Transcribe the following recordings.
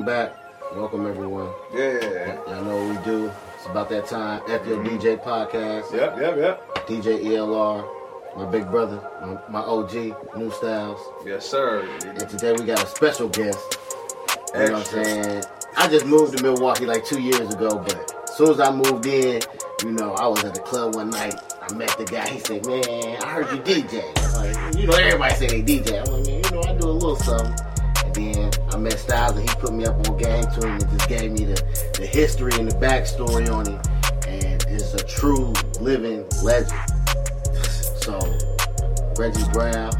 Welcome back. Welcome everyone. Yeah. Y'all know what we do. It's about that time. F your DJ mm-hmm. podcast. Yep, yep, yep. DJ ELR, my big brother, my, my OG, New Styles. Yes, sir. And today we got a special guest. You know what I'm saying? I just moved to Milwaukee like two years ago, but as soon as I moved in, you know, I was at the club one night. I met the guy. He said, "Man, I heard you DJ." Like, you know, everybody say they DJ. I'm like, man, you know, I do a little something. And then Met Styles, and he put me up on Gang Tune and just gave me the, the history and the backstory on it. And it's a true living legend. So, Reggie Brown,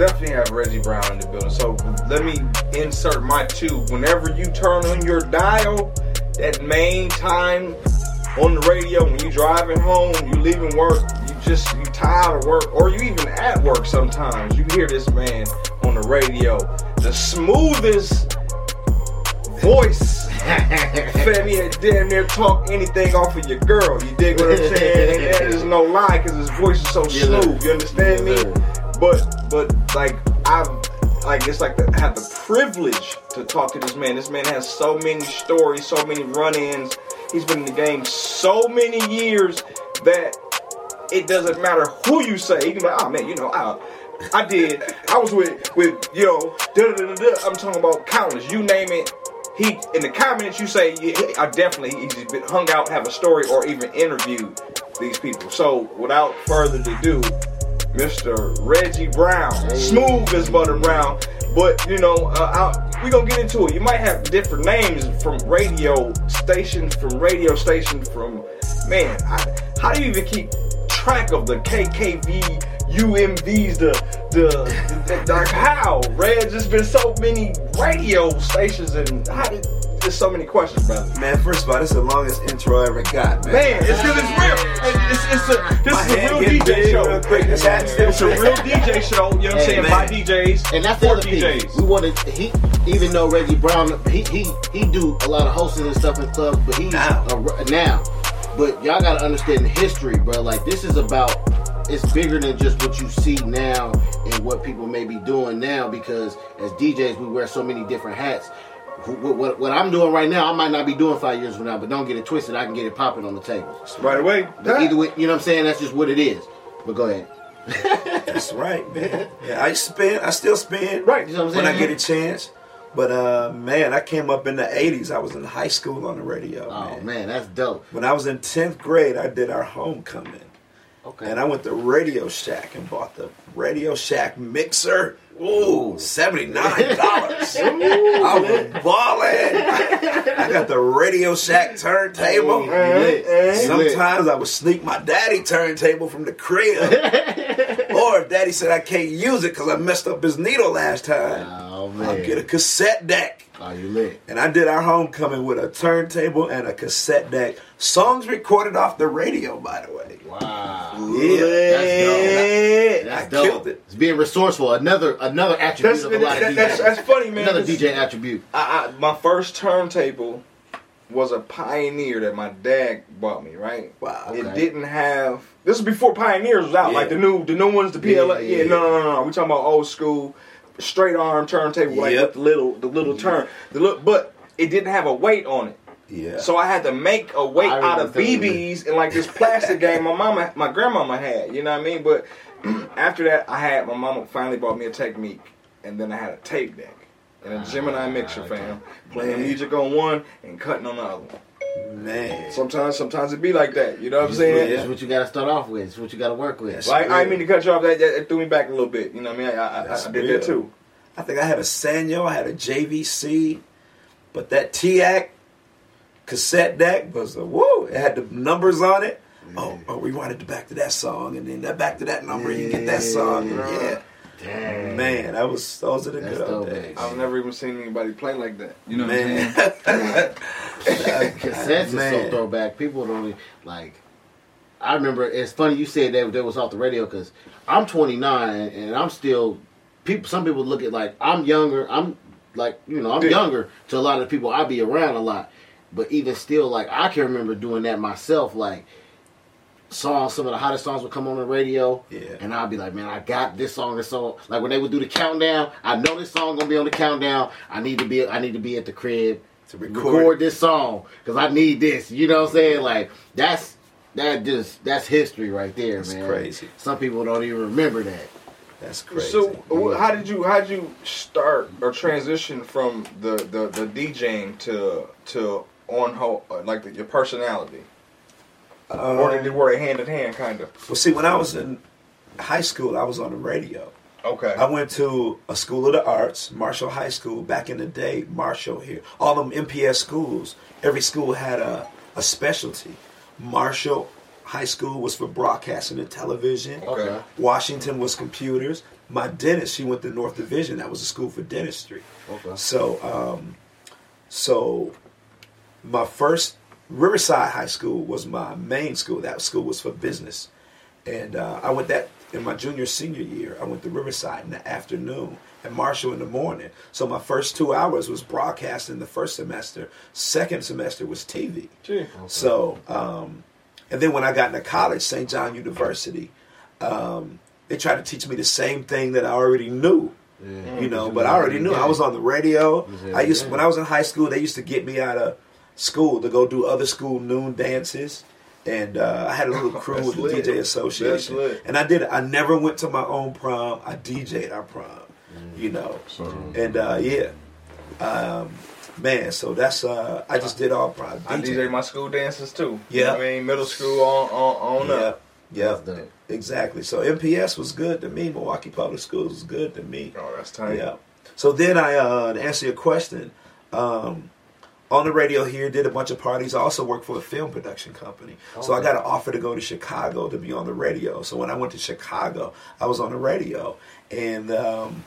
Definitely have Reggie Brown in the building. So let me insert my two. Whenever you turn on your dial, that main time on the radio when you're driving home, you're leaving work, you just you tired of work, or you even at work sometimes, you hear this man on the radio, the smoothest voice. Femi damn near talk anything off of your girl. You dig what I'm saying? And that is no lie because his voice is so sir. smooth. You understand Yes, me? But but like I've like it's like the, I have the privilege to talk to this man. This man has so many stories, so many run-ins. He's been in the game so many years that it doesn't matter who you say. You can be like, oh man, you know, I, I did. I was with with you know. I'm talking about countless. You name it. He in the comments you say, yeah, I definitely he's been hung out, have a story, or even interviewed these people. So without further ado, Mr. Reggie Brown, smooth as butter brown. But you know, uh, we gonna get into it. You might have different names from radio stations, from radio stations, from man. I, how do you even keep track of the KKV, UMVs, the the, the, the like how? Reg, there's been so many radio stations, and how did there's so many questions, brother. Man, first of all, this is the longest intro I ever got, man. Man, it's because it's real. And It's, it's a, this My is a real DJ show. real quick. This hat It's a real DJ show, you know what I'm Hey, saying, man. by DJs. And that's the for other piece. DJs. We wanted he even though Reggie Brown he he he do a lot of hosting and stuff in clubs, but he Now. uh, now. But y'all gotta understand the history, bro. Like this is about it's bigger than just what you see now and what people may be doing now because as DJs we wear so many different hats. What, what, what I'm doing right now, I might not be doing five years from now, but don't get it twisted. I can get it popping on the table. Right away. But either way, you know what I'm saying? That's just what it is. But go ahead. That's right, man. Yeah, I spin. I still spin. Right. You know what I'm saying? when I get a chance. But uh, man, I came up in the '80s. I was in high school on the radio. Oh man. man, that's dope. When I was in 10th grade, I did our homecoming, Okay. and I went to Radio Shack and bought the Radio Shack mixer. Ooh, seventy nine dollars. I was balling. I got the Radio Shack turntable. Hey, you lit. You. Sometimes I would sneak my daddy turntable from the crib. or if daddy said I can't use it because I messed up his needle last time, Oh I'll get a cassette deck. Oh, you lit. And I did our homecoming with a turntable and a cassette deck. Songs recorded off the radio, by the way. Wow. Yeah. That's I dope. killed it. It's being resourceful. Another another attribute That's, of a lot of DJs. that's, that's funny, man. another DJ attribute. I, I, my first turntable was a Pioneer that my dad bought me. Right. Wow. It didn't have. This is before Pioneers was out. Yeah. Like the new, the new ones, the PLA. Yeah, Yeah, yeah, no, no, no, no. We talking about old school, straight arm turntable, like Yep. with the little, the little turn. The look, but it didn't have a weight on it. Yeah. So I had to make a weight out of feeling BBs and like this plastic game my mama, my grandmama had. You know what I mean? But after that, I had my mama finally bought me a Technics, and then I had a tape deck and a ah, Gemini mixer, fam, playing music on one and cutting on the other one. Man. Sometimes, sometimes it be like that. You know what I'm It's saying? It's what you got to start off with. It's what you got to work with. Yes. Like I mean to cut you off. That, that, threw me back a little bit. You know what I mean? I, I, I, I did that too. I think I had a Sanyo, I had a JVC, but that TEAC cassette deck was a woo. It had the numbers on it. Oh, oh, rewind it back to that song, and then that back to that number, you get that song. Yeah, Damn. man, that was those are the That's good old days. I've never even seen anybody play like that. You know what Man, I'm saying? Cassettes is so throwback. People don't even, like. I remember. It's funny you said that that was off the radio because I'm 29 and I'm still. People. Some people look at like I'm younger. I'm like you know I'm Yeah. younger to a lot of the people I be around a lot. But even still, like I can remember doing that myself. Like songs, some of the hottest songs would come on the radio. Yeah. And I'd be like, man, I got this song, this song. Like when they would do the countdown, I know this song gonna be on the countdown. I need to be, I need to be at the crib To record, record. this song because I need this. You know what I'm saying? Like that's that just that's history right there, That's man. crazy. Some people don't even remember that. That's crazy. So, wh- how did you how did you start or transition from the the, the DJing to to on ho like the, your personality, or did they Um, were hand in hand kind of? well, see, when I was in high school, I was on the radio. Okay. I went to a school of the arts, Marshall High School, back in the day. Marshall here, all them MPS schools. Every school had a, a specialty. Marshall High School was for broadcasting and television. Okay. Washington was computers. My dentist, she went to North Division. That was a school for dentistry. Okay. So, um, so my first Riverside High School was my main school. That school was for business, and uh, I went that in my junior senior year. I went to Riverside in the afternoon and Marshall in the morning. So my first two hours was broadcasting the first semester. Second semester was TV. Gee. So, um, and then when I got into college, St. John University, um, they tried to teach me the same thing that I already knew. You know, but I already knew I was on the radio. I used in when I was in high school. They used to get me out of school to go do other school noon dances, and uh, I had a little crew with the lit. DJ Association, and I did. it. I never went to my own prom. I DJ'd our prom. You know, So and uh, yeah, um, man. So that's uh, I just did all prom. I DJ my school dances too. Yeah. I mean middle school on on on Yeah, up. yeah, That's dope. exactly. So MPS was good to me. Milwaukee Public Schools was good to me. Oh, that's tight. Yeah. So then I, uh, to answer your question, um, on the radio here, did a bunch of parties. I also worked for a film production company. So I got an offer to go to Chicago to be on the radio. So when I went to Chicago, I was on the radio. And um,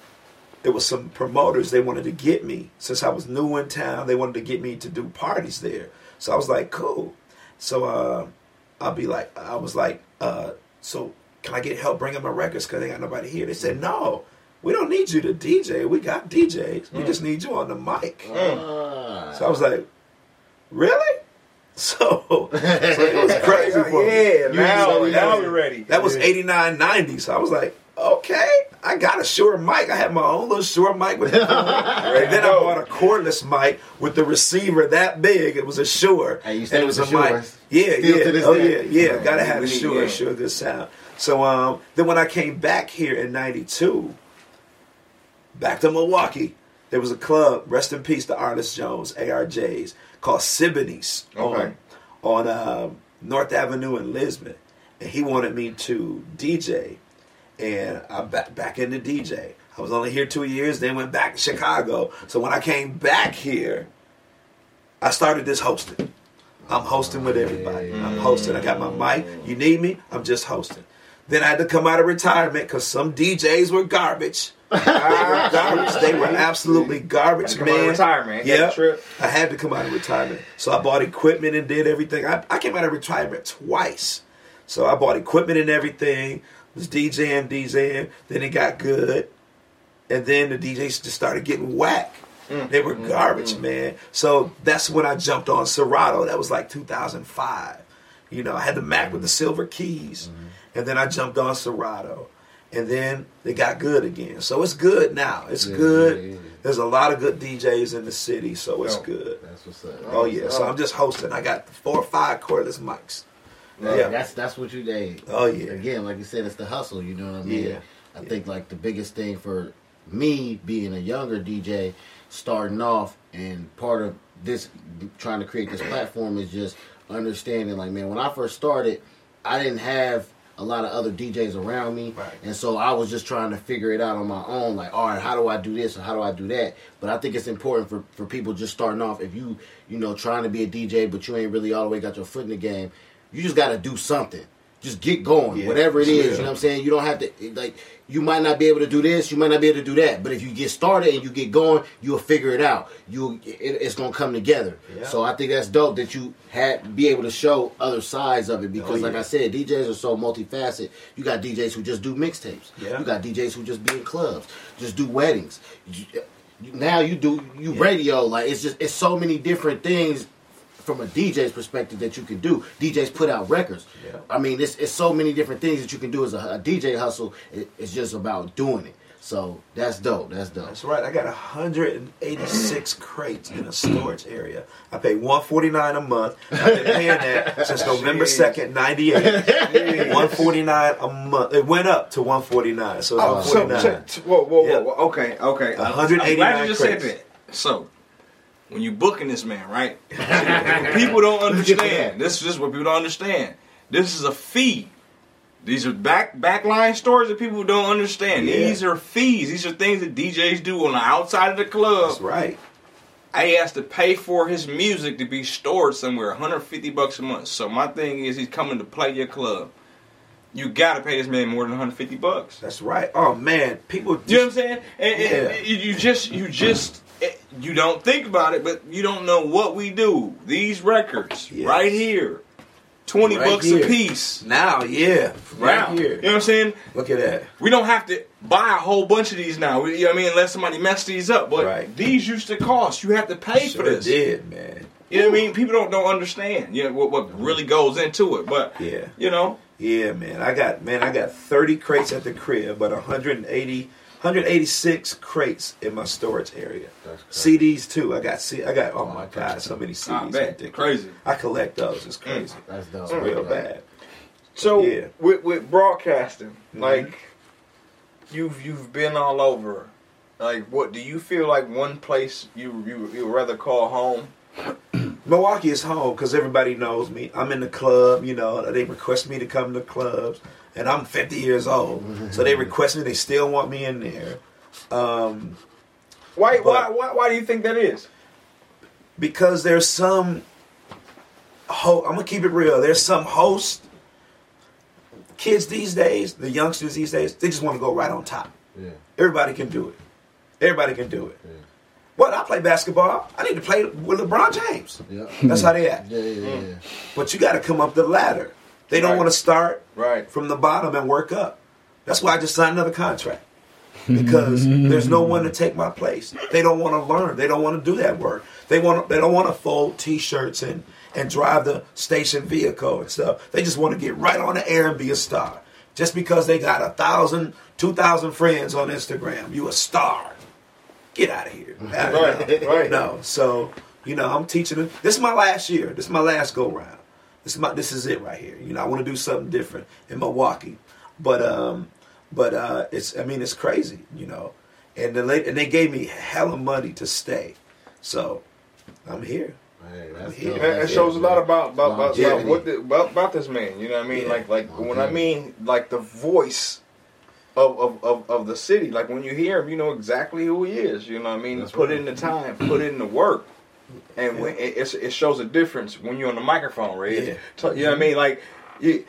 there was some promoters, they wanted to get me. Since I was new in town, they wanted to get me to do parties there. So I was like, cool. So uh, I'll be like, I was like, uh, so can I get help bringing my records because they got nobody here? They said, no, we don't need you to DJ. We got DJs. We just need you on the mic. Ah. So I was like, really? So, so it was crazy for me. Yeah, You now, now yeah. we're ready. That was 89, 90. So I was like, okay, I got a Shure mic. I had my own little Shure mic with the And then I bought a cordless mic with the receiver that big. It was a Shure. Hey, you And stay it was the a mic. Shures? Yeah, Still yeah. Oh, day? yeah, yeah. Yeah, Gotta have a Shure, need- Shure, yeah. Shure, good sound. So um, then when I came back here in 92, back to Milwaukee, there was a club, rest in peace to Arliss Jones, ARJs, called Siboney's Okay. on, on um, North Avenue in Lisbon. And he wanted me to DJ. And I'm back, back into DJ. I was only here two years, then went back to Chicago. So when I came back here, I started this hosting. I'm hosting with everybody. I'm hosting. I got my mic. You need me? I'm just hosting. Then I had to come out of retirement because some DJs were garbage. They were garbage. They were absolutely garbage, Come out of man. retirement. Yeah. I had to come out of retirement, so I bought equipment and did everything. I, I came out of retirement twice, so I bought equipment and everything. Was DJing, DJing. Then it got good, and then the DJs just started getting whack. Mm. They were mm-hmm. garbage, mm-hmm. man. So that's when I jumped on Serato. That was like 2005. You know, I had the Mac with the silver keys, mm-hmm. and then I jumped on Serato, and then they got good again. So it's good now. It's Yeah, good. yeah, yeah. There's a lot of good DJs in the city, so it's Yo. good. That's what's up. Oh yeah, so I'm just hosting. I got four or five cordless mics. Yeah, Yeah. that's that's what you did. Oh, yeah. Again, like you said, it's the hustle. You know what I mean? Yeah. I think like the biggest thing for me being a younger DJ, starting off, and part of this trying to create this platform is just understanding. Like, man, when I first started, I didn't have a lot of other DJs around me, Right. and so I was just trying to figure it out on my own. Like, all right, how do I do this or how do I do that? But I think it's important for for people just starting off. If you you know trying to be a DJ, but you ain't really all the way got your foot in the game, you just got to do something. Just get going, Yeah, whatever it is. yeah. You know what I'm saying? You don't have to like. You might not be able to do this. You might not be able to do that. But if you get started and you get going, you'll figure it out. You, it, it's gonna come together. Yeah. So I think that's dope that you had be able to show other sides of it because, Oh, like. I said, DJs are so multifaceted. You got DJs who just do mixtapes. Yeah. You got DJs who just be in clubs, just do weddings. You- now you do you radio. Like it's just it's so many different things from a DJ's perspective that you can do. DJs put out records. Yeah. I mean, it's, it's so many different things that you can do as a, a DJ hustle. It, it's just about doing it. So that's dope. That's dope. That's right. I got 186 crates in a storage area. I pay 149 a month. I've been paying that since November 2nd, 98. 149 a month. It went up to 149. So it's Oh, so, 149. so- whoa, whoa, whoa, Yeah. whoa. Okay, uh, okay. I'm 189 glad you just said crates. that. So, when you booking this man, right? people don't understand. This is just what people don't understand. This is a fee. These are back backline stories that people don't understand. Yeah. These are fees. These are things that DJs do on the outside of the club. That's right. He has to pay for his music to be stored somewhere, 150 bucks a month. So my thing is, he's coming to play your club. You gotta pay this man more than 150 bucks. That's right. Oh man, people. You know what I'm saying? And, and- Yeah. and you just, you just, eh, you don't think about it, but you don't know what we do. These records Yes. right here, 20 Right bucks here. a piece. Now, yeah, right Wow. here. You know what I'm saying? Look at that. We don't have to buy a whole bunch of these now. You know what I mean? Unless somebody messed these up. But Right. these used to cost. You have to pay Sure for this. did, man. You know what I mean? People don't don't understand. You know what, what really goes into it. But Yeah. you know, Yeah, man. I got man. I got 30 crates at the crib, but 180, 186 crates in my storage area. CDs too. I got C. I got. Oh my god, so many I CDs. bet crazy. I collect those. It's crazy. That's dope. It's real bad. So Yeah. with with broadcasting, Mhm. like you've you've been all over. Like, what do you feel like? One place you you you would rather call home? Milwaukee is home because everybody knows me. I'm in the club, you know. They request me to come to clubs, and I'm 50 years old, so they request me. They still want me in there um, Why why why why do you think that is? because there's some. Ho- I'm gonna keep it real. There's some host kids these days, the youngsters these days, they just want to go right on top. Yeah. Everybody can do it. Everybody can do it. Yeah. What? I play basketball. I need to play with LeBron James. Yeah. That's how they act. Yeah, yeah, yeah. But you got to come up the ladder. They don't Right. want to start Right. from the bottom and work up. That's why I just signed another contract. Because there's no one to take my place. They don't want to learn. They don't want to do that work. They want. They don't want to fold T-shirts and and drive the station vehicle and stuff. They just want to get right on the air and be a star. Just because they got a thousand, two thousand friends on Instagram, you a star. Get out of here. Right, right. No. So you know, I'm teaching them. This is my last year. This is my last go round. This is my. This is it right here. You know, I want to do something different in Milwaukee, but um, but uh, it's. I mean, it's crazy. You know, and the late, and they gave me hella money to stay, so I'm here. Hey, that's Yeah, dope. It, it shows a lot man. about about, about, about what the, about, about this man. You know what I mean? Yeah. Like like when I mean like the voice of, of, of, of the city. Like when you hear him, you know exactly who he is. You know what I mean? That's put right. in the time, put in the work, and when, it, it's, it shows a difference when you're on the microphone, right? Yeah. So, you know what I mean? Like you,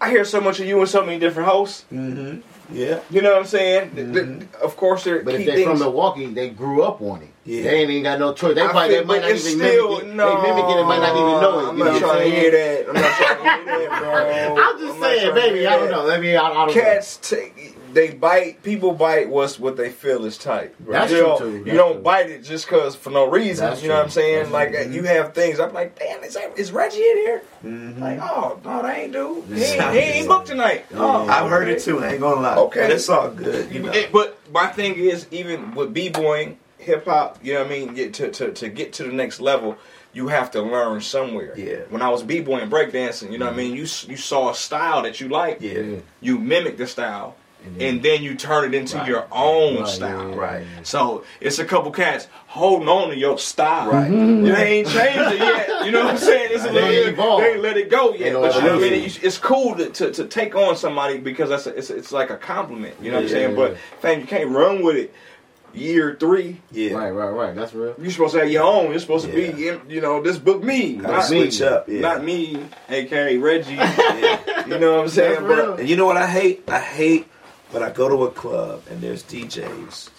I hear so much of you and so many different hosts. Mm-hmm. Yeah. You know what I'm saying? Th- th- Mhm. of course, they're But if they things. from Milwaukee, they grew up on it. Yeah. They ain't even got no choice. They I probably they might not even still- mimic it. no, they mimic it and might not even know it. I'm you not I'm trying to hear that. I'm not trying to hear that, bro. I'm just I'm saying, baby. I don't know. Let me. I, I don't Cats take they bite. People bite what's what they feel is tight. That's you true, don't, too. You That's don't true. bite it just cause for no reason. That's you know what I'm saying? That's like true. you have things. I'm like, damn, is, that, is Reggie in here? Mm-hmm. Like, oh no, they ain't do. He ain't, he ain't booked tonight. Oh, I've heard it too. I ain't gonna lie. Okay. But it's all good. You know. It- but my thing is, even with b-boying, hip hop, you know what I mean. Get to, to to get to the next level, you have to learn somewhere. Yeah. When I was b-boying, breakdancing, you know what I mean. You you saw a style that you like. Yeah. You mimic the style, And and then you turn it into Right. your own Right, style. yeah, yeah, Right. So it's a couple cats holding on to your style. Right. Mm-hmm. You ain't changed it yet. You know what I'm saying? It's a They little, ain't they evolved. ain't let it go yet. But you know what I mean? evolution. It's, it's cool to, to, to take on somebody because that's a, it's, it's like a compliment. You know what I'm saying? yeah, But yeah. fam, you can't run with it. Year three, Yeah. Right, right, right. That's real. you're supposed to have your own. You're supposed Yeah. to be, you know, this book me, Gotta not, switch up. Yeah. not me, aka Reggie. yeah. you know what I'm saying? But. And you know what I hate? I hate when I go to a club and there's DJs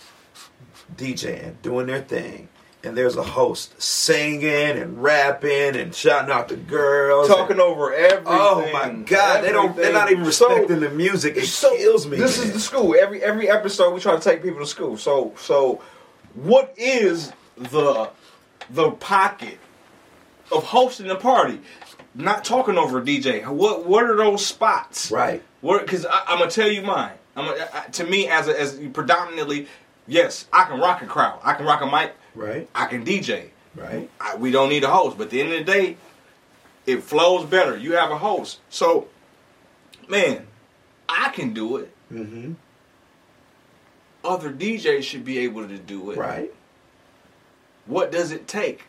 DJing, doing their thing, and there's a host singing and rapping and shouting out the girls. talking over everything. Oh my God! They don't. They're not even Everything. respecting the music. It So, kills me. This man. is the school. Every every episode we try to take people to school. So so what is the the pocket of hosting a party, not talking over a DJ. What what are those spots? Right. What? Because I'm gonna tell you mine. I'm gonna, to me as a, as predominantly, yes, I can rock a crowd. I can rock a mic. Right. I can DJ. Right. I, we don't need a host. But at the end of the day, it flows better. You have a host. So, man, I can do it. Mm-hmm. Other DJs should be able to do it. Right. What does it take?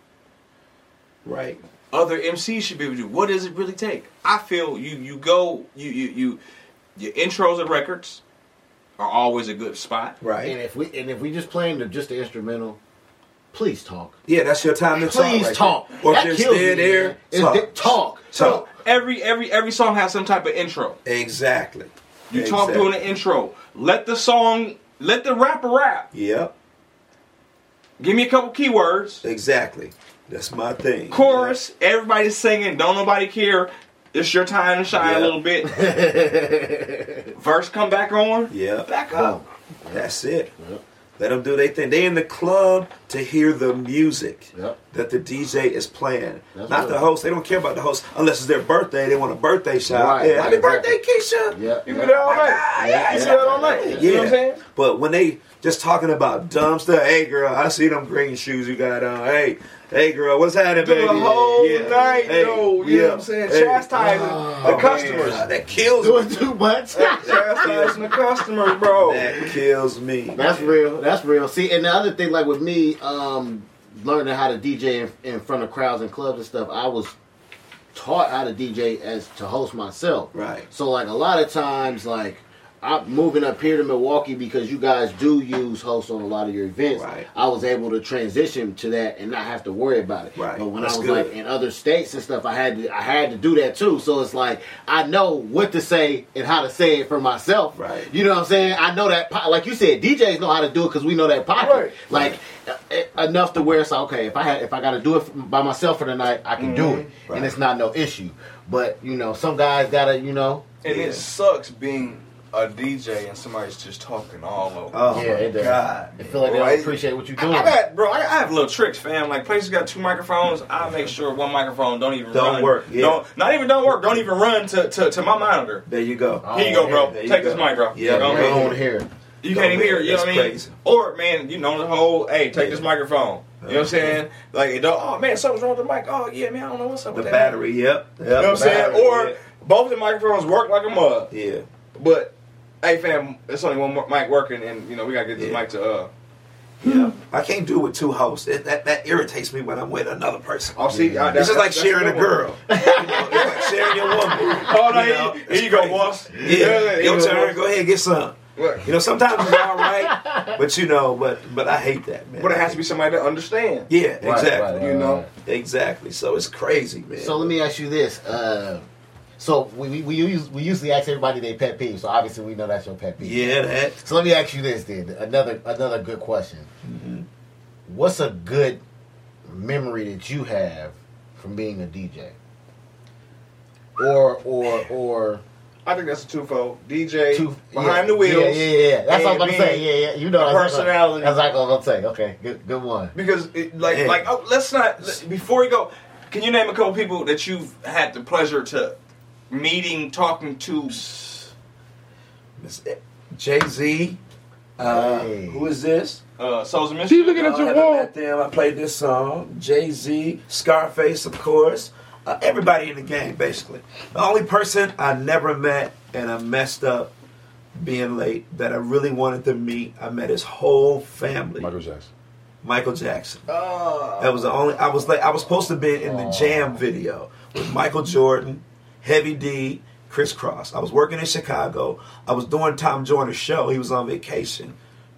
Right. Other MCs should be able to do. What does it really take? I feel you you go you you you your intros and records are always a good spot. Right. And if we and if we just playing the just the instrumental, please talk. Yeah, that's your time to talk. Please right talk. there. Or that if kills they're me, there, man. It's talk. di- talk. Talk. Every every every song has some type of intro. Exactly. You talk during the intro. Let the song let the rapper rap. Yep. Give me a couple keywords. Exactly. That's my thing. Chorus, everybody's singing, don't nobody care. It's your time to shine Yeah. a little bit. Verse come back on. Yeah. Back up. That's it. Yep. Let them do their thing. They in the club to hear the music Yep. that the DJ is playing. That's Not right. the host. They don't care about the host unless it's their birthday. They want a birthday shout. Right, Yeah, right, happy exactly. birthday, Keisha. Yeah. You do that all night. Ah, Yeah, You yeah. do that all night. Yeah. You know what I'm saying? But when they just talking about dumb stuff, hey girl, I see them green shoes you got on. Hey, hey girl, what's happening, Do baby? the whole Yeah. night, Hey, though. You know what I'm saying? Hey. Chastising Oh, the man, customers. that kills Doing me. too much. Chastising the customers, bro. That kills me. That's man. real. That's real. See, and the other thing, like with me, um, learning how to DJ in, in front of crowds and clubs and stuff, I was taught how to DJ as to host myself. Right. So, like a lot of times, like I'm moving up here to Milwaukee because you guys do use hosts on a lot of your events. Right. I was able to transition to that and not have to worry about it. Right. But when That's I was good. like in other states and stuff, I had to I had to do that too. So it's like I know what to say and how to say it for myself. Right. You know what I'm saying? I know that, po- like you said, DJs know how to do it because we know that pocket. Right. Like enough to where it's like, okay, if I had, if I got to do it by myself for the night, I can do it, Right. and it's not no issue. But you know, some guys gotta, you know, And Yeah. it sucks being a DJ and somebody's just talking all over. Oh Yeah, my it does. god. they feel like they don't appreciate what you're doing. I got, bro. I, I have little tricks, fam. Like places got two microphones. I make sure one microphone don't even Don't run. work, yeah. Don't not even don't work. Don't even run to, to, to my monitor. There you go. Oh, Here you go, bro. there you Take go. this mic, bro. Yeah, You I what I mean? don't want to hear. it. You can't even hear. You know what I mean? crazy. Or man, you know the whole. Hey, take this microphone. You know what I'm saying? Like, it don't, oh man, something's wrong with the mic. Oh yeah, man, I don't know what's up The with that. The battery, yep. yep. You know what I'm saying? Battery, Or both the microphones work like a mug. yeah. But hey, fam, it's only one mic working, and you know we gotta get this Yeah. mic to uh. Yeah. I can't do it with two hosts. It, that that irritates me when I'm with another person. Oh, see, I- This is like that's- sharing a that's good one. girl. you know, it's like sharing your woman. Oh no, You know, here, here you go, boss. Yeah, your you go, turn. boss. Go ahead, get some. What? You know, sometimes it's all right, but you know, but but I hate that, man. But it has to be somebody that understand. Yeah, Right, exactly. right, You know. right. Exactly. So it's crazy, man. So let me ask you this. Uh, so we, we we use we usually ask everybody their pet peeve. So obviously we know that's your pet peeve. Yeah, that. So let me ask you this then. Another another good question. Mm-hmm. What's a good memory that you have from being a DJ? Or or or I think that's a twofold. DJ two behind yeah, the wheels. Yeah, yeah, yeah. That's what I'm about to say. Yeah, yeah. You know, a that's what I'm- personality. That's like what I'm about to say. Okay, good, good one. Because it, like Yeah. like oh, let's not let- before we go. Can you name a couple people that you've had the pleasure to meeting, talking to? Jay Z. Uh, Hey. Who is this? Uh, Souls of Mischief. looking at I your haven't wall. met them. I played this song. Jay Z, Scarface, of course. Uh, everybody in the game, basically. The only person I never met and I messed up being late that I really wanted to meet, I met his whole family. Michael Jackson. Michael Jackson. Oh. That was the only. I was like, I was supposed to be in the Jam video with Michael Jordan, Heavy D, Kris Kross. I was working in Chicago. I was doing Tom Joyner's show. He was on vacation,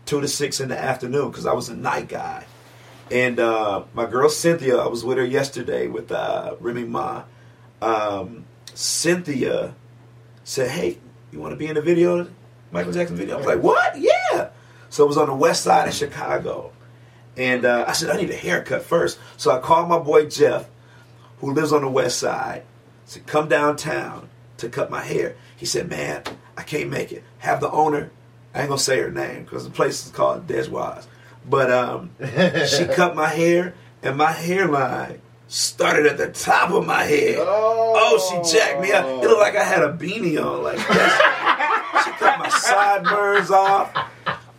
two to six in the afternoon because I was a night guy. And uh, my girl Cynthia, I was with her yesterday with uh, Remy Ma. Um, Cynthia said, "Hey, you want to be in the video, Michael Jackson video?" I was like, "What? Yeah." So it was on the west side of Chicago. And uh, I said, I need a haircut first. So I called my boy Jeff, who lives on the west side, said, come downtown to cut my hair. He said, man, I can't make it. Have the owner, I ain't going to say her name because the place is called Desjois. But um, she cut my hair, and my hairline started at the top of my head. Oh, she jacked me up. It looked like I had a beanie on. Like that. she cut my sideburns off.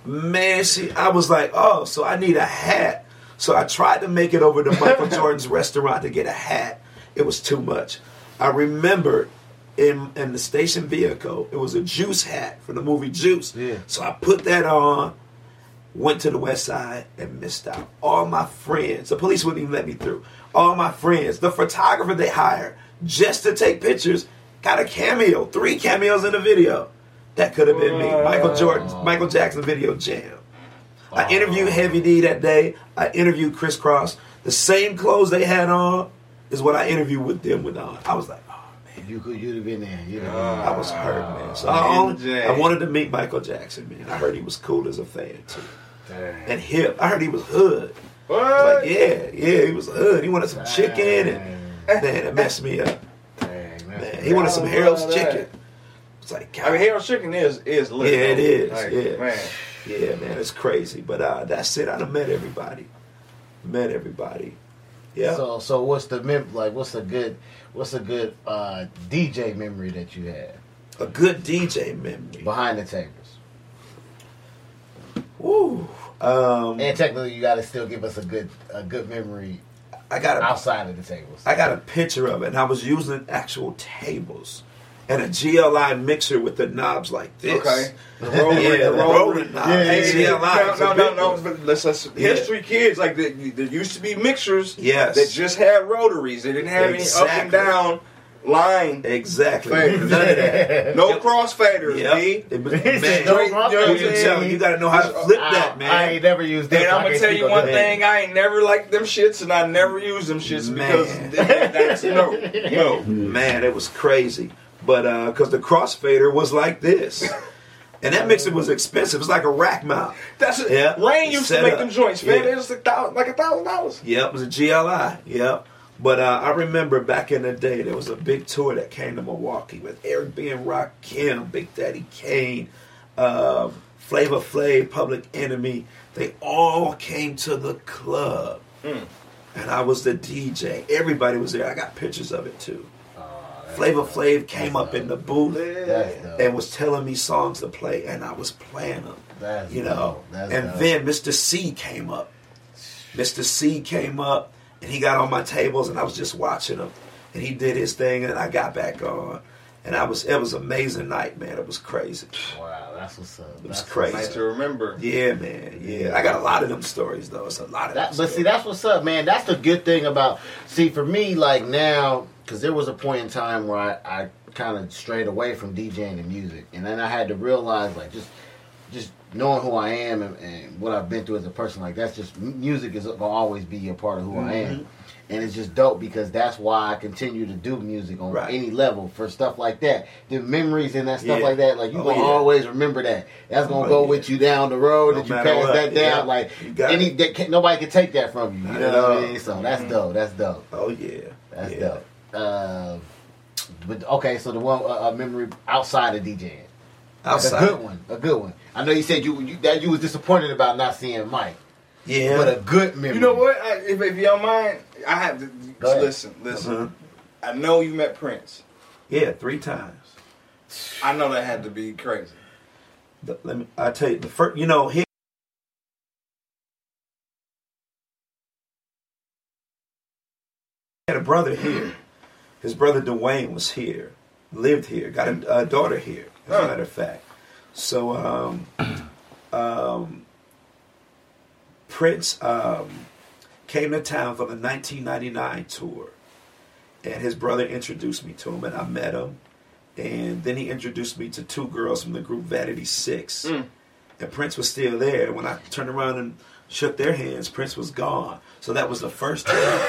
Man, she. I was like, oh, so I need a hat. So I tried to make it over to Michael Jordan's restaurant to get a hat. It was too much. I remember in in the station vehicle, it was a Juice hat from the movie Juice. Yeah. So I put that on, went to the west side and missed out. All my friends, the police wouldn't even let me through. All my friends, the photographer they hired just to take pictures, got a cameo, three cameos in the video. That could have been me. Michael Jordan, Michael Jackson video jam. I interviewed Heavy D that day. I interviewed Kris Kross. The same clothes they had on is what I interviewed with them with on. I was like, oh man. You could you'd have been there. You know. I was hurt, man. So I, only, I wanted to meet Michael Jackson, man. I heard he was cool as a fan too, and hip. I heard he was hood. What? Like, yeah, yeah, he was hood. He wanted some chicken, and man, it messed me up. Dang, man. He wanted some Harold's chicken. It's like, God, I mean, Harold's Chicken is is lit. Yeah, it is, Like, yeah. man. yeah, man, it's crazy. But uh, that's it. I done met everybody. Met everybody. Yeah. So so what's the mem- like? What's a good what's a good uh, DJ memory that you had a good DJ memory. behind the tables? Woo. Um, And technically, you got to still give us a good a good memory I got a outside of the tables. I got a picture of it, and I was using actual tables and a GLI mixer with the knobs like this. Okay. The rotary, yeah, the the rotary. rolling knobs. Yeah, yeah, yeah. GLI. No, no, no, no. one. Let's, let's Yeah. history kids like the, there used to be mixers. Yes. That just had rotaries. They didn't have any up and down line. Exactly. None of that. No crossfaders. Yep. B. It was, man, no you crossfaders. know what I'm telling you, you got to know how to flip that, man. I ain't never used that. And I'm gonna tell you one that. thing: I ain't never liked them shits, and I never use them shits because Man. th- that's no, no. Man, it was crazy. But uh 'cause the crossfader was like this. And that mixer was expensive. It was like a rack mount. That's it. Yeah. Rane used Set to make up. them joints, man. It was like, thou- like a thousand dollars. Yep, it was a GLI. Yep. But uh, I remember back in the day, there was a big tour that came to Milwaukee with Eric B. and Rakim, Big Daddy Kane, uh, Flavor Flav, Public Enemy. They all came to the club. And I was the DJ. Everybody was there. I got pictures of it too. Flavor Flav came up in the booth and was telling me songs to play, and I was playing them. That's you know. That's and dope. then Mr. Cee came up. Mr. Cee came up, and he got on my tables, and I was just watching him, and he did his thing, and I got back on, and I was it was an amazing night, man. It was crazy. Wow, that's what's up. It was That's crazy. Nice to remember. Yeah, man. Yeah, I got a lot of them stories though. It's a lot of. That, them but see, that's what's up, man. That's the good thing about. See, for me, like now, because there was a point in time where I, I kind of strayed away from DJing and music, and then I had to realize, like, just just knowing who I am and, and what I've been through as a person, like that's just music is gonna always be a part of who I am. And it's just dope because that's why I continue to do music on Right. any level for stuff like that. The memories and that stuff Yeah. like that, like you Oh, gonna yeah. always remember that. That's gonna Oh, go yeah. with you down the road No that you pass what. that down. Like any that can, nobody can take that from you. You Not know what I mean? So that's dope. That's dope. Oh yeah. That's dope. Uh, but okay, so the one uh, uh, memory outside of DJing, Outside. Like a good one, a good one. I know you said you, you that you was disappointed about not seeing Mike, Yeah. but a good memory. You know what? I, if, if you don't mind, I have to Go ahead. listen. Listen. Uh-huh. I know you met Prince. Yeah, three times. I know that had to be crazy. The- let me. I tell you the first. You know he. had a brother here. His brother Dwayne was here, lived here, got a, a daughter here. As a matter of fact, so um, um, Prince um, came to town for the 1999 tour, and his brother introduced me to him, and I met him, and then he introduced me to two girls from the group Vanity Six, Mm. and Prince was still there. When I turned around and shook their hands, Prince was gone. So that was the first time.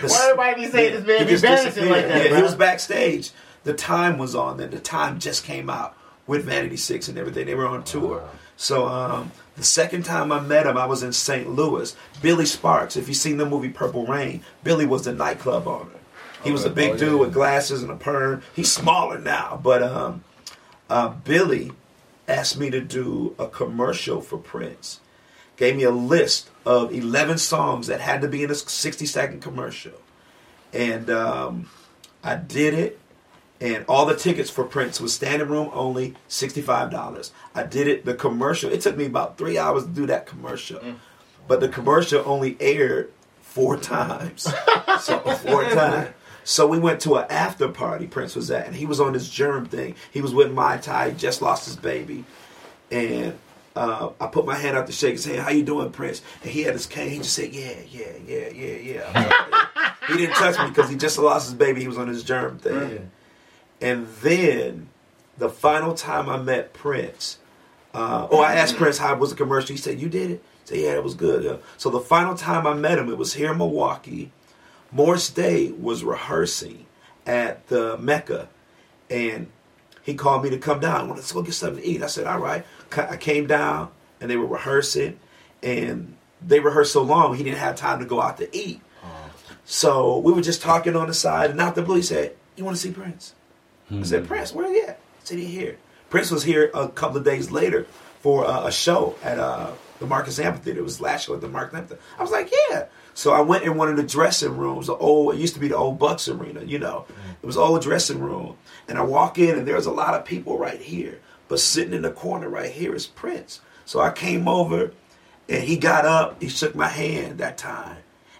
The- Why everybody be saying this man he be just vanishing like that, Yeah, he was backstage. The time was on then. The time just came out with Vanity Six and everything. They were on tour. So um, the second time I met him, I was in St. Louis. Billy Sparks. If you've seen the movie Purple Rain, Billy was the nightclub owner. He was a big Oh, dude yeah. with glasses and a perm. He's smaller now, but um, uh, Billy asked me to do a commercial for Prince. Gave me a list of 11 songs that had to be in a 60 second commercial. and um, I did it. And all the tickets for Prince was standing room only, sixty five dollars. I did it. The commercial. It took me about three hours to do that commercial, but the commercial only aired four times. so four times. So we went to an after party Prince was at, and he was on this germ thing. He was with Mayte, just lost his baby, and uh, I put my hand out to shake his hand. How you doing, Prince? And he had his cane. He just said, "Yeah, yeah, yeah, yeah, yeah." he didn't touch me because he just lost his baby. He was on his germ thing. And then the final time I met Prince, uh, oh, I asked Prince how was the commercial. He said, "You did it." I said, "Yeah, it was good." So the final time I met him, it was here in Milwaukee. Morris Day was rehearsing at the Mecca, and he called me to come down. Well, let's go get something to eat. I said, "All right." I came down, and they were rehearsing, and they rehearsed so long he didn't have time to go out to eat. So we were just talking on the side, and out the blue, he said, "You want to see Prince?" I said, Prince, where he at? He said, he here. Prince was here a couple of days later for uh, a show at uh, the Marcus Amphitheater. It was last show at the Marcus Amphitheater. I was like, yeah. So I went in one of the dressing rooms, the old, it used to be the old Bucks Arena, you know. Mm. It was old dressing room. And I walk in and there's a lot of people right here. But sitting in the corner right here is Prince. So I came over and he got up, he shook my hand that time.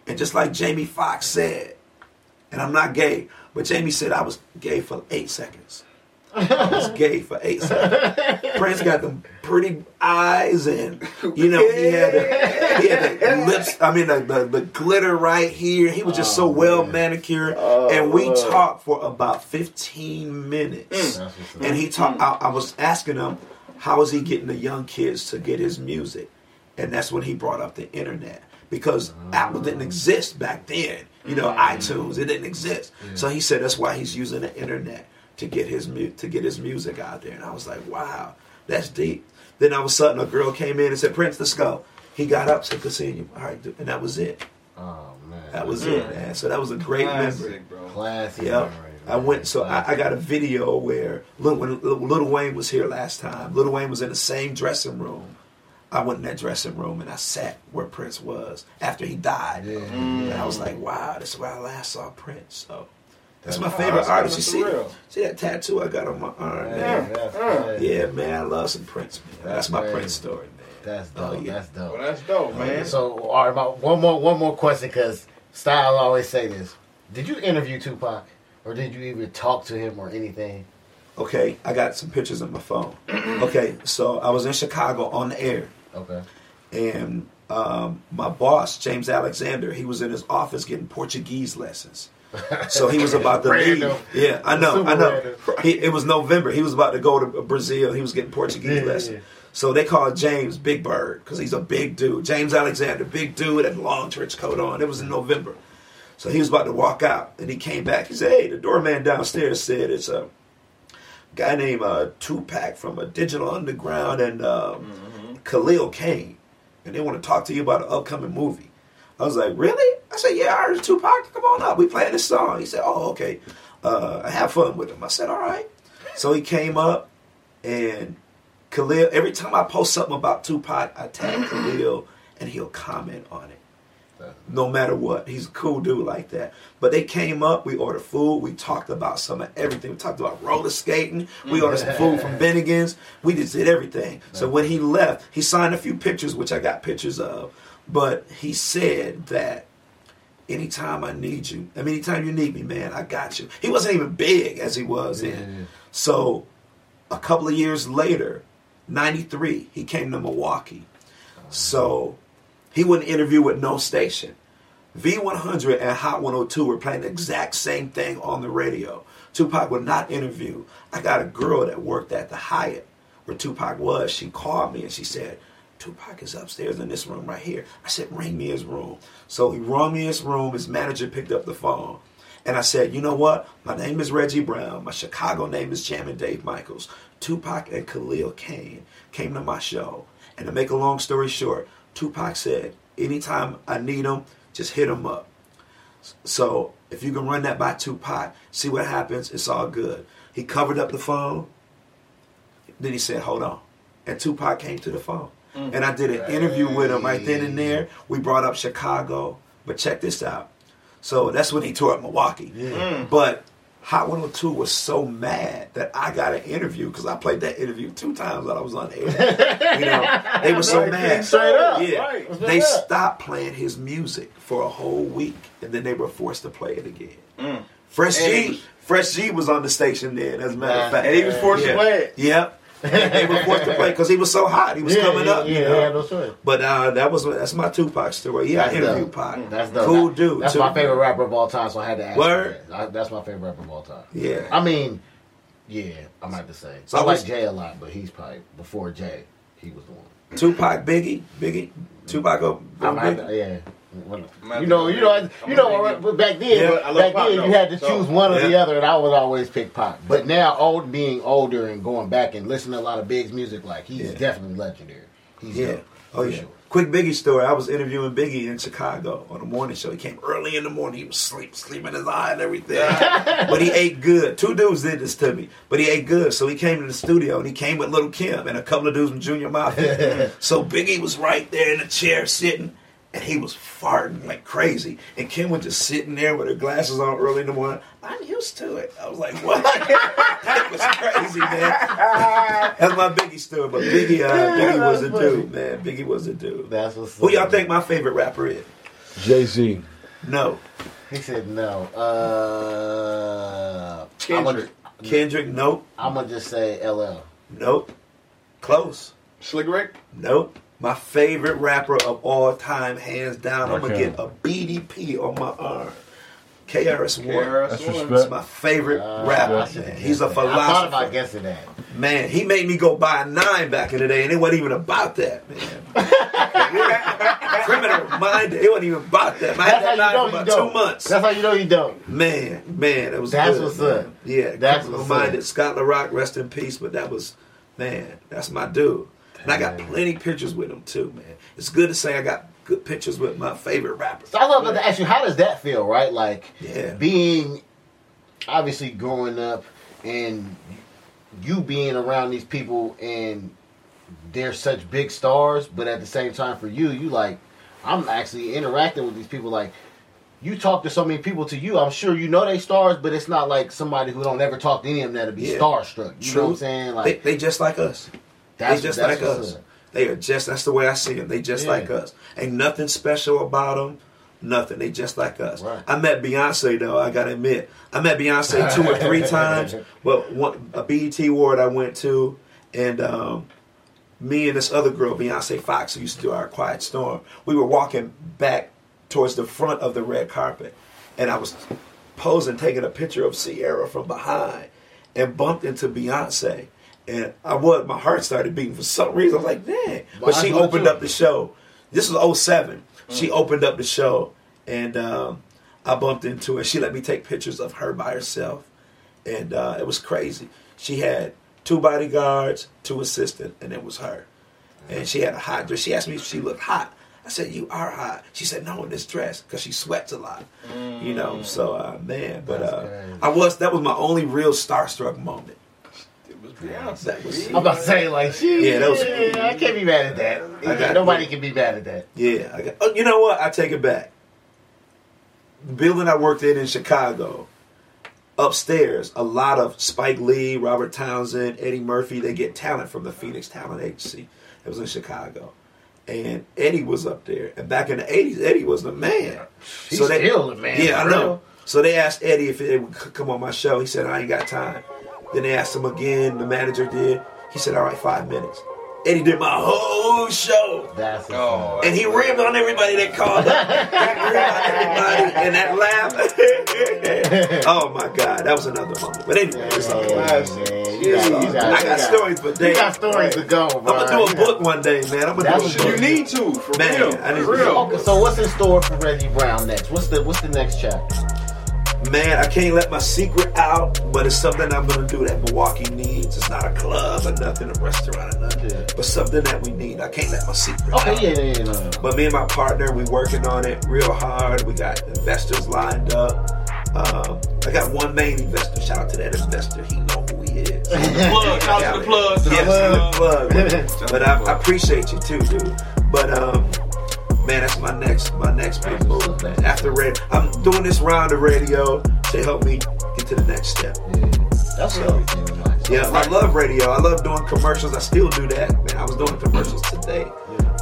And just like Jamie Foxx said, and I'm not gay, but Jamie said I was gay for eight seconds. I was gay for eight seconds. Prince got them pretty eyes, and you know he had the, he had the lips. I mean the, the, the glitter right here. He was just so oh, well manicured, oh, and we talked for about fifteen minutes. Mm. And he talked. I, I was asking him how is he getting the young kids to get his music, and that's when he brought up the internet because Apple didn't exist back then. You know, iTunes it didn't exist. So he said that's why he's using the internet to get his mu- to get his music out there. And I was like, wow, that's deep. Then all of a sudden, a girl came in and said, Prince, let's go. He got up, said, good seeing you. All right, and that was it. Oh man, That was it, man. So that was a great memory. Classic, bro. classic. Yeah, memory, I went. So I, I got a video where Lil, when Little Wayne was here last time. Little Wayne was in the same dressing room. I went in that dressing room and I sat where Prince was after he died. Yeah. And I was mm. like, wow, this is where I last saw Prince. So that's my Oh, favorite that's artist. You see, surreal. see that tattoo I got on my arm, Man, man. that's, Uh, Yeah, man, I love some Prince, man. That's, That's my crazy. Prince story, man. that's Oh, dope. yeah. That's dope. Well, that's dope, man. So, all right, my, one more one more question because Style always say this. Did you interview Tupac, or did you even talk to him or anything? Okay, I got some pictures on my phone. Okay, so I was in Chicago on the air. Okay. and um, my boss James Alexander, he was in his office getting Portuguese lessons. So he was about to Random. leave. Yeah, I know, Super I know. He, it was November. He was about to go to Brazil. He was getting Portuguese Yeah, lessons. yeah. So they called James Big Bird because he's a big dude. James Alexander, big dude, had a long trench coat on. It was in November. So he was about to walk out, and he came back. He said, "Hey, the doorman downstairs said it's a guy named uh, Tupac from a Digital Underground and um, Khalil Kane, and they want to talk to you about an upcoming movie." I was like, "Really?" I said, "Yeah, I heard Tupac. Come on up. We playing this song." He said, "Oh, okay. Uh, I have fun with him." I said, "All right." So he came up, and Khalil. Every time I post something about Tupac, I tag Khalil, and he'll comment on it no matter what. He's a cool dude like that. But they came up, we ordered food, we talked about some of everything. We talked about roller skating, we ordered some food from Bennigan's, we just did everything. So when he left, he signed a few pictures, which I got pictures of, but he said that anytime I need you, I mean, anytime you need me, man, I got you. He wasn't even big as he was Yeah, then. So a couple of years later, 93, he came to Milwaukee. So he wouldn't interview with no station. V100 and Hot 102 were playing the exact same thing on the radio. Tupac would not interview. I got a girl that worked at the Hyatt where Tupac was. She called me and she said, Tupac is upstairs in this room right here. I said, ring me his room. So he rung me his room. His manager picked up the phone. And I said, you know what? My name is Reggie Brown. My Chicago name is Jammin' Dave Michaels. Tupac and Khalil Kane came to my show. And to make a long story short, Tupac said, anytime I need him, just hit him up. So if you can run that by Tupac, see what happens, it's all good. He covered up the phone. Then he said, hold on. And Tupac came to the phone. And I did an interview with him right then and there. We brought up Chicago. But check this out. So that's when he tore up Milwaukee. Yeah. But Hot 102 was so mad that I got an interview because I played that interview two times while I was on air. you know, they were so mad. straight up, Yeah, right. they up. stopped playing his music for a whole week, and then they were forced to play it again. Mm. Fresh And G, was- Fresh G was on the station then, as a matter of fact. And he was forced yeah. to play it. Yep. They were forced to play because he was so hot. He was Yeah, coming yeah, up. yeah, you know? had no choice. But uh, that was that's my Tupac story. Yeah, I That's interviewed dope. Pac. That's dope. Cool dude. That's too. my favorite rapper of all time, so I had to ask. Word? that. That's my favorite rapper of all time. Yeah. I mean, yeah, I might have to say. So I I like Jay a lot, but he's probably before Jay. He was the one. Tupac, Biggie, Biggie, Tupac. Go, I might, Biggie. yeah. Well, I'm You know, you know, Biggie. you know. but Back then, Yeah, back Pac, then, though. you had to So- choose one or the other, and I would always pick pop. But now, old being older and going back and listening to a lot of Big's music, like he's Yeah. definitely legendary. He's Yeah. dope, Oh yeah. sure. Quick Biggie story. I was interviewing Biggie in Chicago on a morning show. He came early in the morning. He was sleep, sleeping his eye and everything. but he ate good. Two dudes did this to me, but he ate good. So he came to the studio and he came with Lil' Kim and a couple of dudes from Junior Mafia. so Biggie was right there in the chair sitting. And he was farting like crazy. And Kim was just sitting there with her glasses on early in the morning. I'm used to it. I was like, what? that was crazy, man. That's my Biggie story. But Biggie, uh, Biggie was a dude, man. Biggie was a dude. That's what's. Who y'all think my favorite rapper is? Jay Z. No. He said no. Uh, Kendrick. Kendrick, nope. I'm gonna just say LL. Nope. Close. Slick Rick. Nope. My favorite rapper of all time, hands down. I'm gonna Okay. get a BDP on my arm. KRS One. KRS That's One. respect. My favorite Uh, rapper. Man. He's a philosopher. I thought about guessing that. Man, he made me go buy a nine back in the day, and it wasn't even about that, man. Criminal minded. It wasn't even about that. Man, I had That's that how you nine know for you about don't. two months. That's how you know you don't. Man, man, it was That's good, what's man. up. Yeah, That's criminal what's minded. up. Scott La Rock, rest in peace. But that was, man, that's my dude. And I got plenty pictures with him too, man. It's good to say I got good pictures with my favorite rappers. So I love to ask you, how does that feel, right? Like Yeah. being obviously growing up and you being around these people and they're such big stars, but at the same time for you, you like I'm actually interacting with these people like you talk to so many people to you, I'm sure you know they stars, but it's not like somebody who don't ever talk to any of them that'll be Yeah. starstruck. You know what I'm True. saying? They, Like they just like us. That's they just that's like us. They are just. That's the way I see them. They just Yeah. like us. Ain't nothing special about them. Nothing. They just like us. Right. I met Beyonce though. I gotta admit, I met Beyonce two or three times. But one a BET award I went to, and um, me and this other girl, Beyonce Fox, who used to do our Quiet Storm, we were walking back towards the front of the red carpet, and I was posing, taking a picture of Sierra from behind, and bumped into Beyonce. And I was, my heart started beating for some reason. I was like, man. But she opened up the show. This was 07. She opened up the show, and um, I bumped into her. She let me take pictures of her by herself, and uh, it was crazy. She had two bodyguards, two assistants, and it was her. And she had a hot dress. She asked me if she looked hot. I said, "You are hot." She said, "No, in this dress, because she sweats a lot." You know. So, uh, man, but uh. I was. That was my only real starstruck moment. It was Beyonce. That was. I'm about to say like she Yeah, that was- I can't be mad at that. I got- Nobody can be mad at that. Yeah, I got, oh, you know what? I take it back. The building I worked in in Chicago, upstairs, a lot of Spike Lee, Robert Townsend, Eddie Murphy, they get talent from the Phoenix Talent Agency. It was in Chicago. And Eddie was up there. And back in the 80s, Eddie was the man. He's still the man, Yeah, I for know. real. So they asked Eddie if it would c- come on my show. He said, I ain't got time. Then they asked him again. The manager did. He said, all right, five minutes. Eddie did my whole show. That's Oh, And he ribbed on everybody that called up. He ribbed on everybody and that laugh. oh my God, that was another moment. But anyway, it's all right. You got, you got, I you got stories for You got stories to go, bro. I'm gonna do a book one day, man. I'm gonna That do a book. You need to, for Man, real. I need for to- real. Okay, so what's in store for Reggie Brown next? What's the what's the next chapter? Man, I can't let my secret out, but it's something I'm gonna do that Milwaukee needs. It's not a club or nothing, a restaurant or nothing, Yeah. but something that we need. I can't let my secret Okay, out. yeah, yeah, yeah. No, no. But me and my partner, we working on it real hard. We got investors lined up. Um, I got one main investor. Shout out to that investor. He know who he is. Plug, shout out to the plug. Yes, Shout the to the plug. But I, I appreciate you too, dude. But um, man, that's my next my next big move. After radio, I'm doing this round of radio to help me get to the next step. That's So, everything. Yeah, I love radio. I love doing commercials. I still do that, man. I was doing commercials today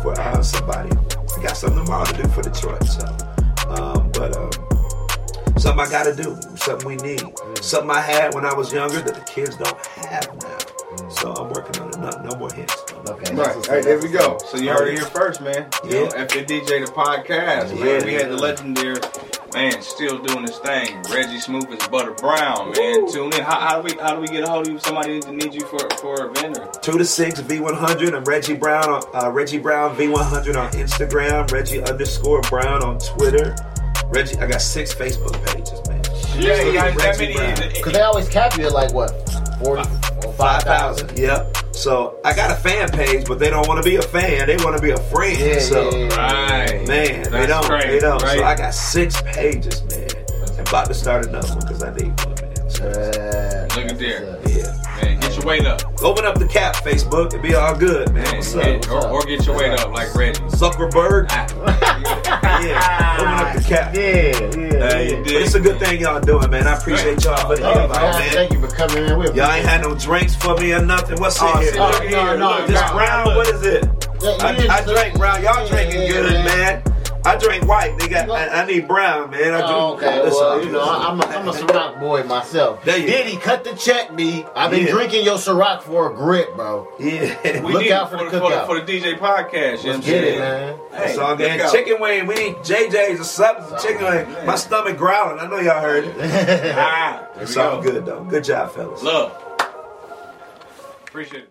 for uh, somebody. I got something tomorrow to do for Detroit. So, um, but um, something I got to do. Something we need. Something I had when I was younger that the kids don't have now. So I'm working on it. No, no more hints. Okay. Right, hey, there we go. So you heard it here first, man. You know, Yeah. The podcast, Yeah. man. We had the legendary man still doing his thing. Reggie Smooth is Butter Brown, man. Tune in. How, how do we how do we get a hold of you? Somebody that need you for for a vendor. Two to six V100. I'm Reggie Brown on uh, Reggie Brown V100 on Instagram. Reggie underscore Brown on Twitter. Reggie, I got six Facebook pages, man. Yeah, you got that many. Cause they always cap you at like what, forty or five thousand. Yep. So I got a fan page, but they don't want to be a fan. They want to be a friend. Yeah, so yeah, yeah. Right. man, they That's don't. crazy, they don't. right? So I got six pages, man. I'm about to start another one because I need one, man. So, Uh, Look at there. that's what's up. yeah. Man, weight up. Open up the cap, Facebook. It'll be all good, man. Man, What's get- up? or, or get your weight up like Reggie. Zuckerberg. Ah. Yeah. Open up the cap. Yeah, yeah. Hey, yeah. but it's a good thing y'all doing, man. I appreciate y'all for the Oh, invite, man, man. Thank you for coming in. We Y'all ain't had no drinks for me or nothing. What's Oh, in here? Oh, here, no, no, This now, brown, what is it? Yeah, I, you I drank brown. Y'all drinking yeah, good, yeah. man. I drink white. They got. I, I need brown, man. I drink. Oh, okay, Listen, well, you know, I- I'm a, I'm a Ciroc boy myself. There you Diddy, cut the check, B. I've been Yeah. drinking your Ciroc for a grip, bro. Yeah. We Look need out it for the for, the, cookout. for the DJ podcast. You know what I'm Let's get it, saying? man. That's all good. out. Chicken wing. We need JJ's or something. Chicken wing. man. My stomach growling. I know y'all heard it. Ah, It's all go. good though. Good job, fellas. Love. Appreciate it.